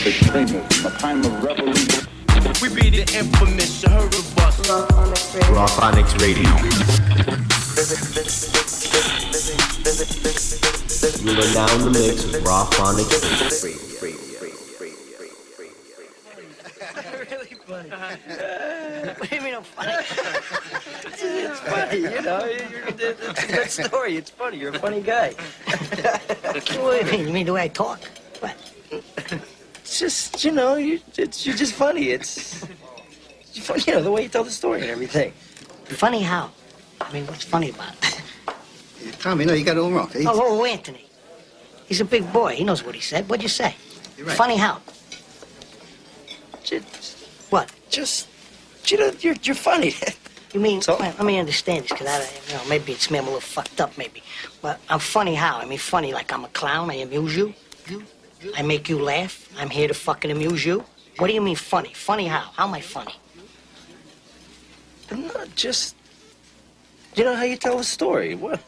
of extremism, a time of revolution. We be the infamous, you heard of us. Raw Phonics Radio. You are now in the mix with Raw Phonics Radio. really funny. what do you mean I'm funny? it's funny, you know. You're, it's a good story. It's funny. You're a funny guy. what do you mean? You mean the way I talk? What? It's just, you know, you, it's, you're just funny. It's, it's funny, you know, the way you tell the story and everything. Funny how? I mean, what's funny about it? Tommy, no, you got it all wrong. He's- Oh, oh, Anthony. He's a big boy. He knows what he said. What'd you say? You're right. Funny how? Just, What? just, you know, you're, you're funny. You mean, So- let me understand this, because I, you know, maybe it's me, I'm a little fucked up, maybe. But I'm funny how? I mean, funny like I'm a clown, I amuse you? you. I make you laugh. I'm here to fucking amuse you. What do you mean funny? Funny how? How am I funny? I'm Not just, you know how you tell a story. What?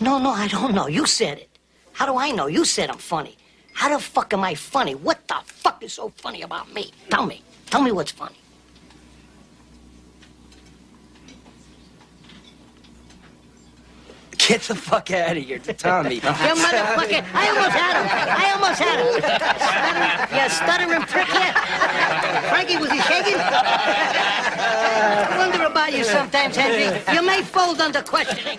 No, no, I don't know. You said it. How do I know? You said I'm funny. How the fuck am I funny? What the fuck is so funny about me? Tell me. Tell me what's funny. Get the fuck out of here, Tommy. You motherfucker! I almost had him. I almost had him. Stuttering, you stuttering prick here. Frankie, was he shaking? I wonder about you sometimes, Henry. You may fold under questioning.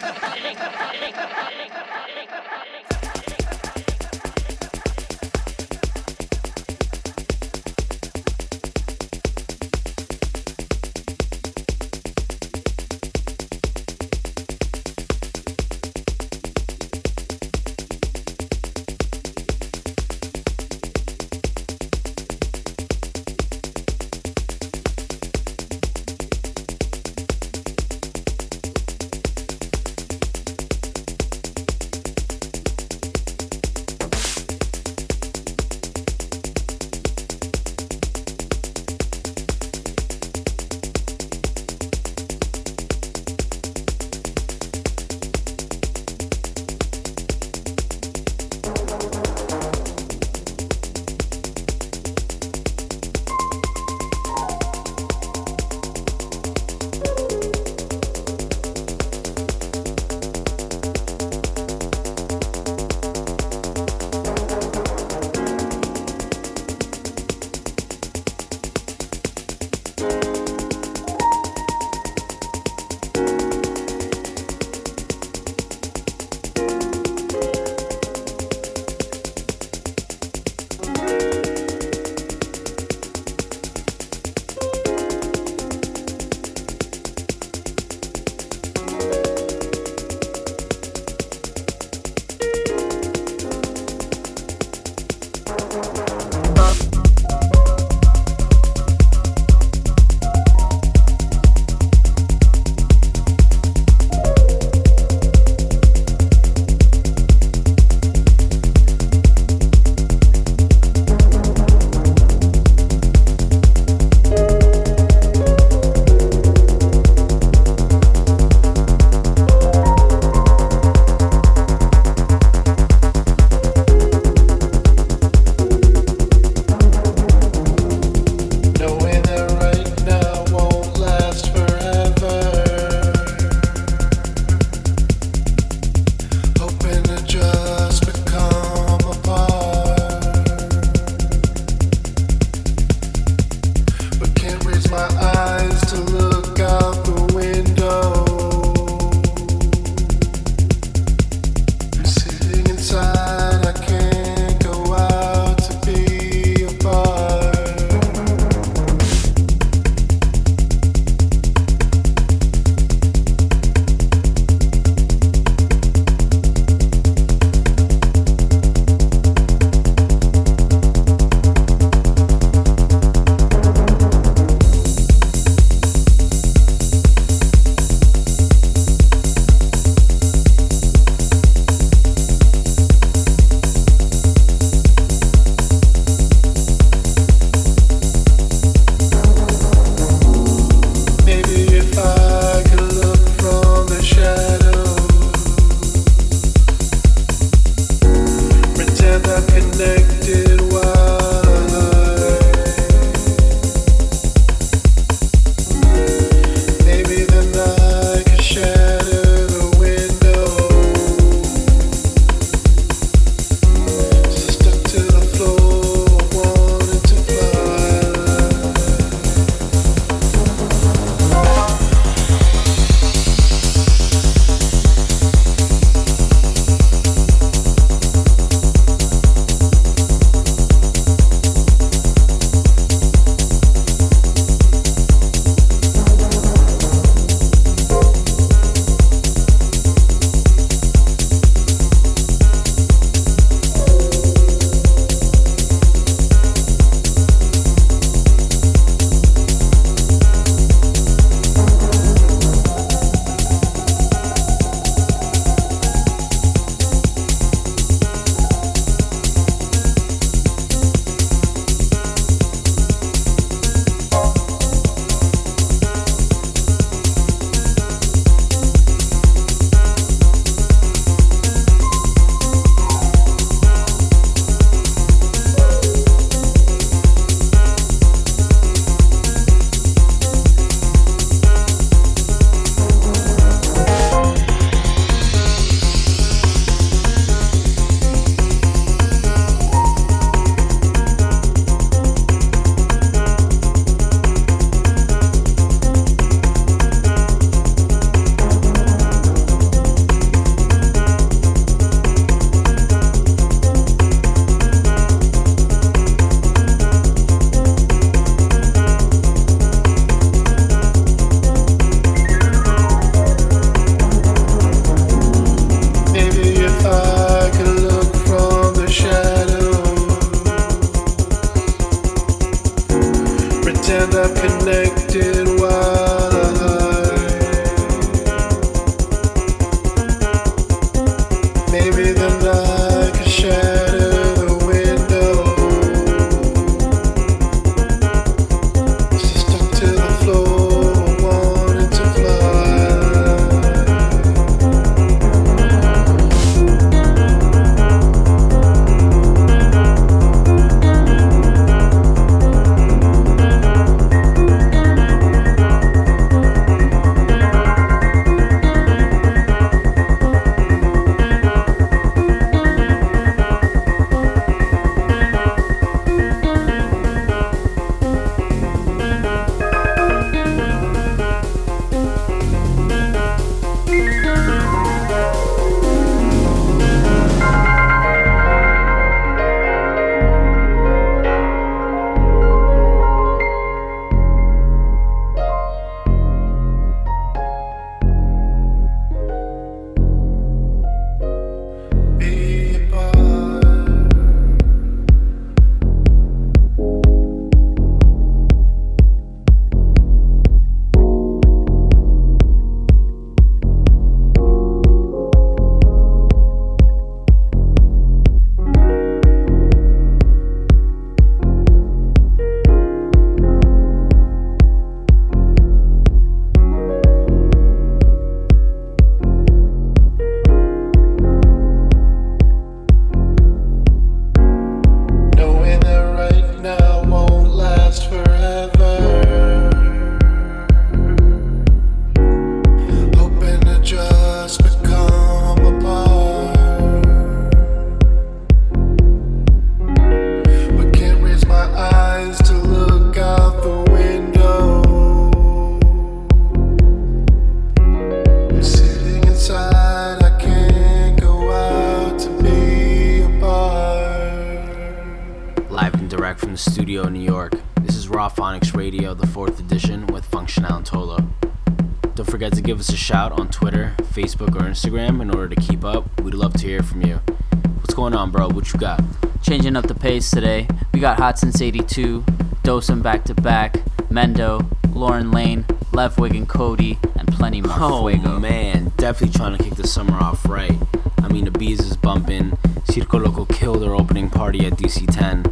Hot Since 82, Dosem back to back, Mendo, Lauren Lane, Lev and Cody, and plenty more Oh fuego. man, definitely trying to kick the summer off right. I mean, the bees is bumping. Circo Loco killed their opening party at DC 10.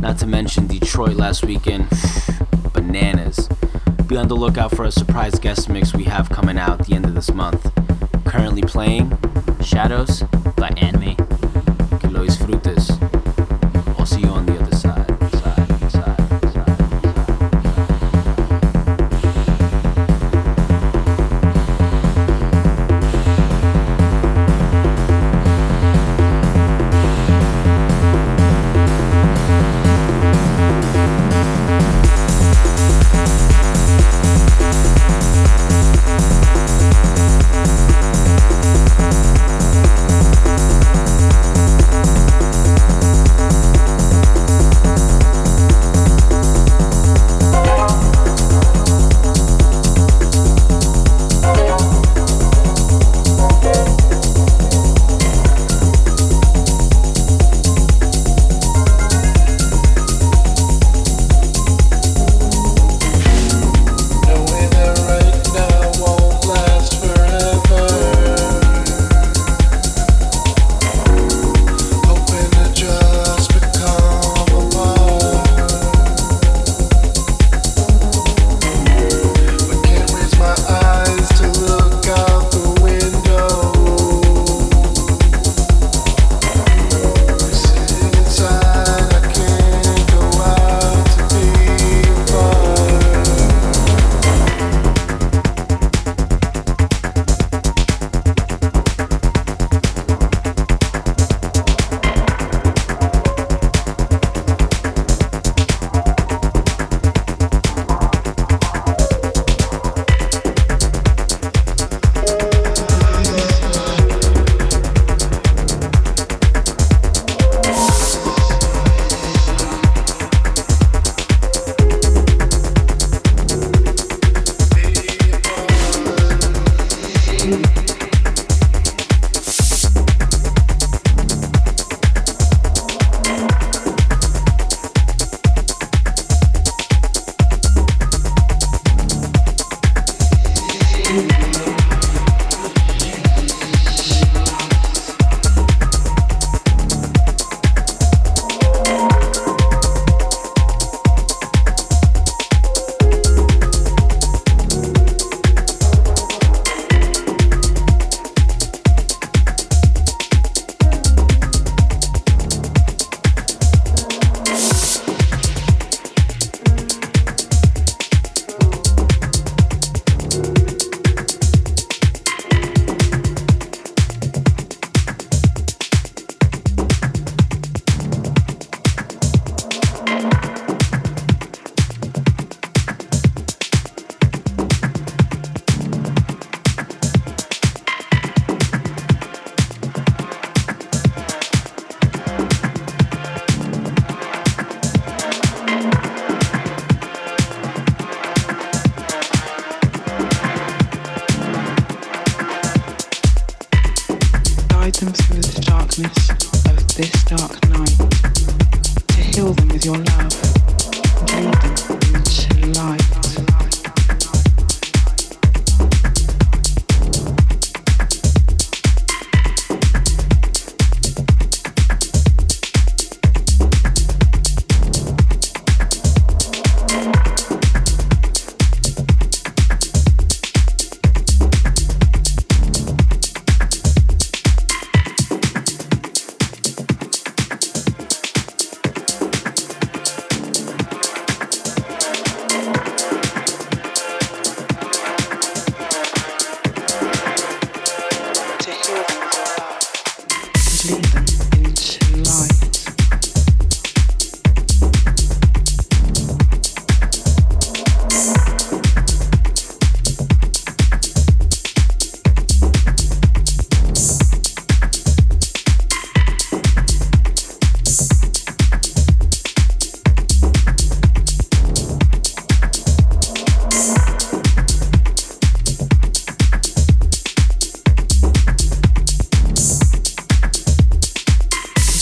Not to mention Detroit last weekend. Bananas. Be on the lookout for a surprise guest mix we have coming out at the end of this month. Currently playing Shadows by Anime.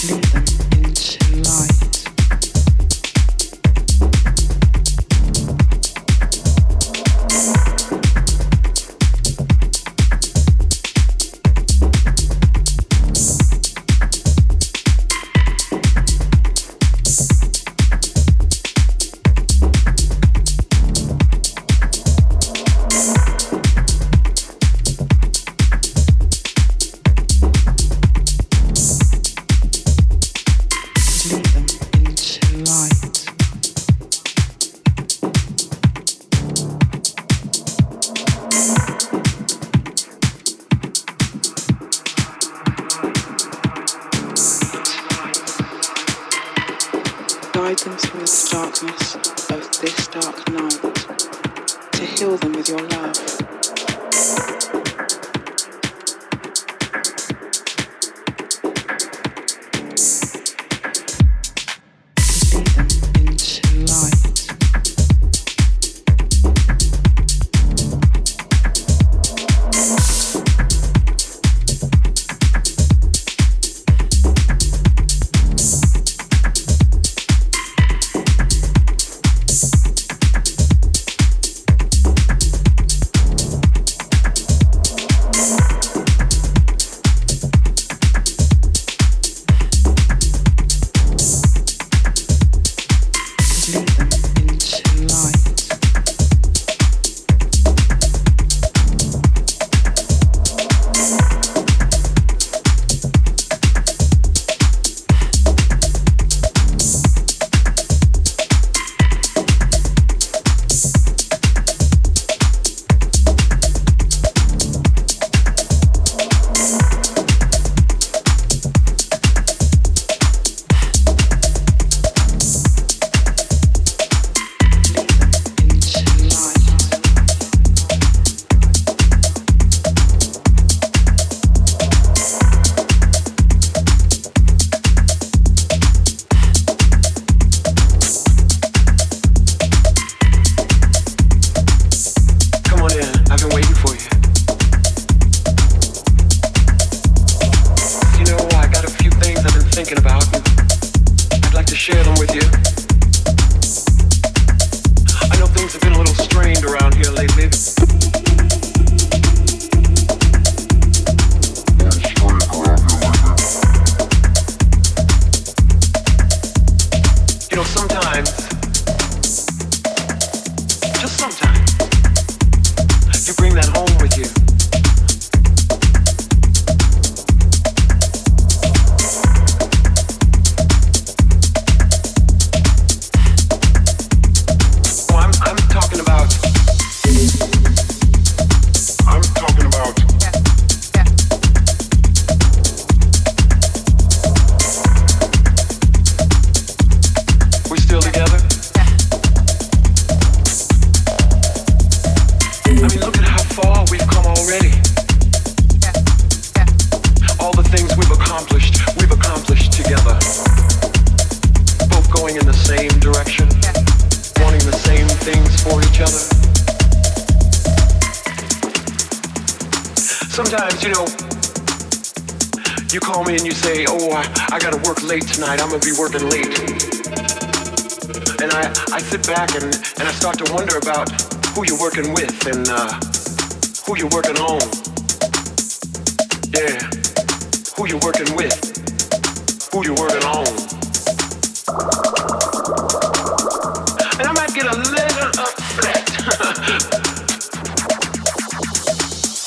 We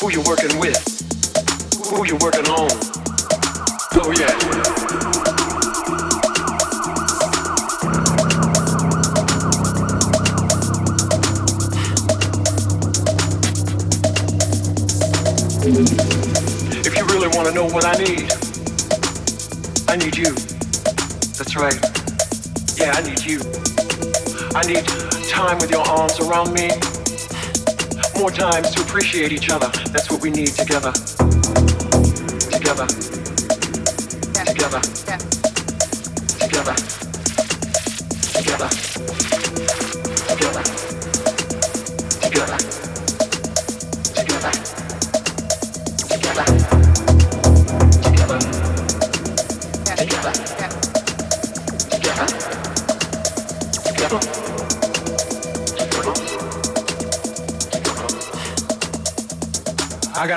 Who you working with? Who you working on? Oh yeah. If you really want to know what I need, I need you. That's right. Yeah, I need you. I need time with your arms around me more times to appreciate each other. That's what we need together. Together. Together.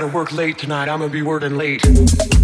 gotta work late tonight. I'm gonna be working late.